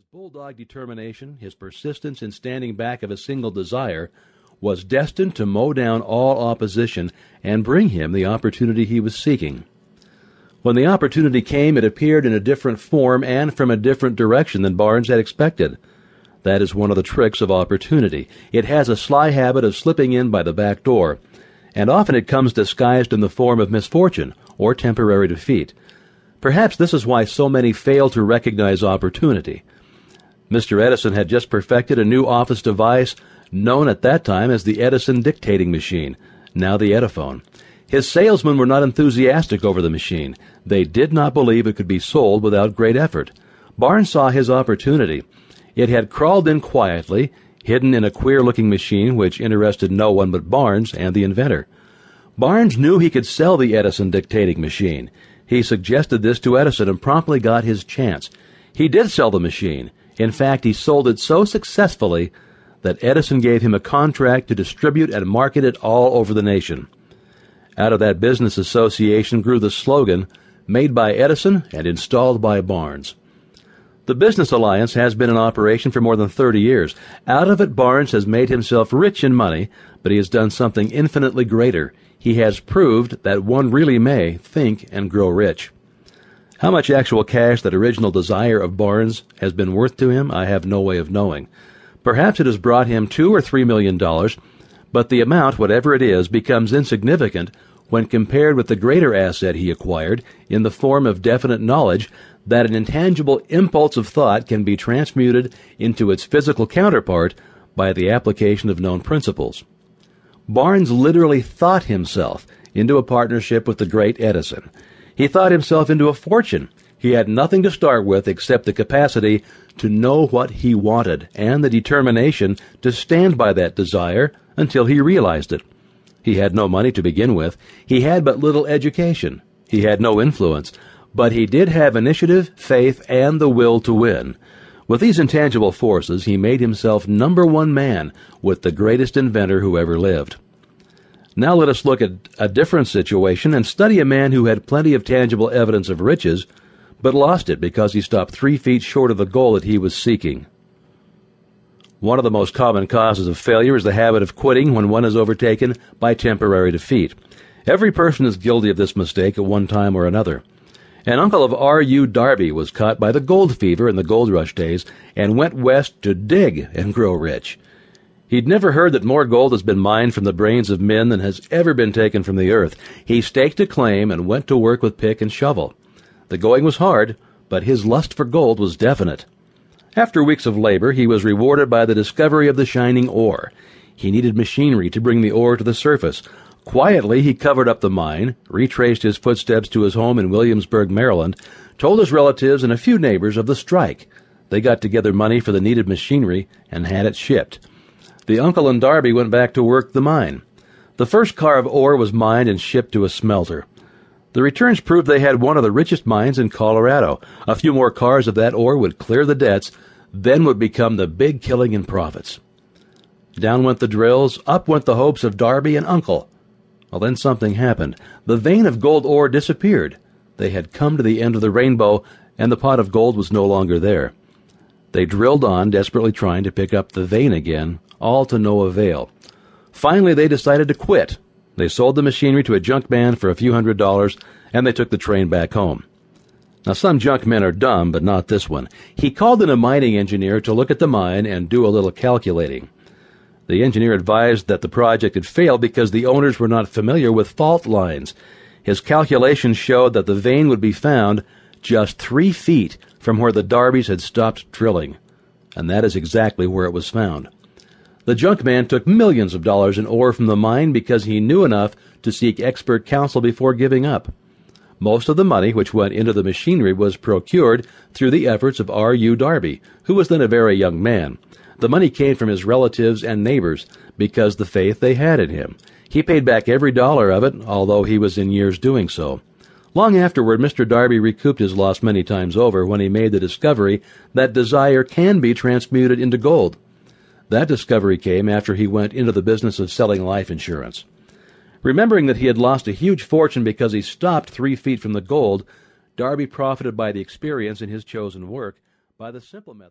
His bulldog determination, his persistence in standing back of a single desire, was destined to mow down all opposition and bring him the opportunity he was seeking. When the opportunity came, it appeared in a different form and from a different direction than Barnes had expected. That is one of the tricks of opportunity. It has a sly habit of slipping in by the back door, and often it comes disguised in the form of misfortune or temporary defeat. Perhaps this is why so many fail to recognize opportunity. Mr. Edison had just perfected a new office device known at that time as the Edison dictating machine, now the Ediphone. His salesmen were not enthusiastic over the machine. They did not believe it could be sold without great effort. Barnes saw his opportunity. It had crawled in quietly, hidden in a queer looking machine which interested no one but Barnes and the inventor. Barnes knew he could sell the Edison dictating machine. He suggested this to Edison and promptly got his chance. He did sell the machine. In fact, he sold it so successfully that Edison gave him a contract to distribute and market it all over the nation. Out of that business association grew the slogan, made by Edison and installed by Barnes. The business alliance has been in operation for more than 30 years. Out of it, Barnes has made himself rich in money, but he has done something infinitely greater. He has proved that one really may think and grow rich. How much actual cash that original desire of Barnes has been worth to him, I have no way of knowing. Perhaps it has brought him two or three million dollars, but the amount, whatever it is, becomes insignificant when compared with the greater asset he acquired in the form of definite knowledge that an intangible impulse of thought can be transmuted into its physical counterpart by the application of known principles. Barnes literally thought himself into a partnership with the great Edison. He thought himself into a fortune. He had nothing to start with except the capacity to know what he wanted and the determination to stand by that desire until he realized it. He had no money to begin with. He had but little education. He had no influence. But he did have initiative, faith, and the will to win. With these intangible forces, he made himself number one man with the greatest inventor who ever lived. Now let us look at a different situation and study a man who had plenty of tangible evidence of riches, but lost it because he stopped three feet short of the goal that he was seeking. One of the most common causes of failure is the habit of quitting when one is overtaken by temporary defeat. Every person is guilty of this mistake at one time or another. An uncle of R.U. Darby was caught by the gold fever in the gold rush days and went west to dig and grow rich. He'd never heard that more gold has been mined from the brains of men than has ever been taken from the earth. He staked a claim and went to work with pick and shovel. The going was hard, but his lust for gold was definite. After weeks of labor, he was rewarded by the discovery of the shining ore. He needed machinery to bring the ore to the surface. Quietly, he covered up the mine, retraced his footsteps to his home in Williamsburg, Maryland, told his relatives and a few neighbors of the strike. They got together money for the needed machinery and had it shipped. The uncle and Darby went back to work the mine. The first car of ore was mined and shipped to a smelter. The returns proved they had one of the richest mines in Colorado. A few more cars of that ore would clear the debts, then would become the big killing in profits. Down went the drills, up went the hopes of Darby and Uncle. Well, then something happened. The vein of gold ore disappeared. They had come to the end of the rainbow, and the pot of gold was no longer there. They drilled on, desperately trying to pick up the vein again, all to no avail. Finally, they decided to quit. They sold the machinery to a junk man for a few hundred dollars, and they took the train back home. Now, some junk men are dumb, but not this one. He called in a mining engineer to look at the mine and do a little calculating. The engineer advised that the project had failed because the owners were not familiar with fault lines. His calculations showed that the vein would be found just three feet from where the Darbys had stopped drilling, and that is exactly where it was found. The junk man took millions of dollars in ore from the mine because he knew enough to seek expert counsel before giving up. Most of the money which went into the machinery was procured through the efforts of R. U. Darby, who was then a very young man. The money came from his relatives and neighbors because the faith they had in him. He paid back every dollar of it, although he was in years doing so. Long afterward, Mr. Darby recouped his loss many times over when he made the discovery that desire can be transmuted into gold. That discovery came after he went into the business of selling life insurance. Remembering that he had lost a huge fortune because he stopped three feet from the gold, Darby profited by the experience in his chosen work by the simple method.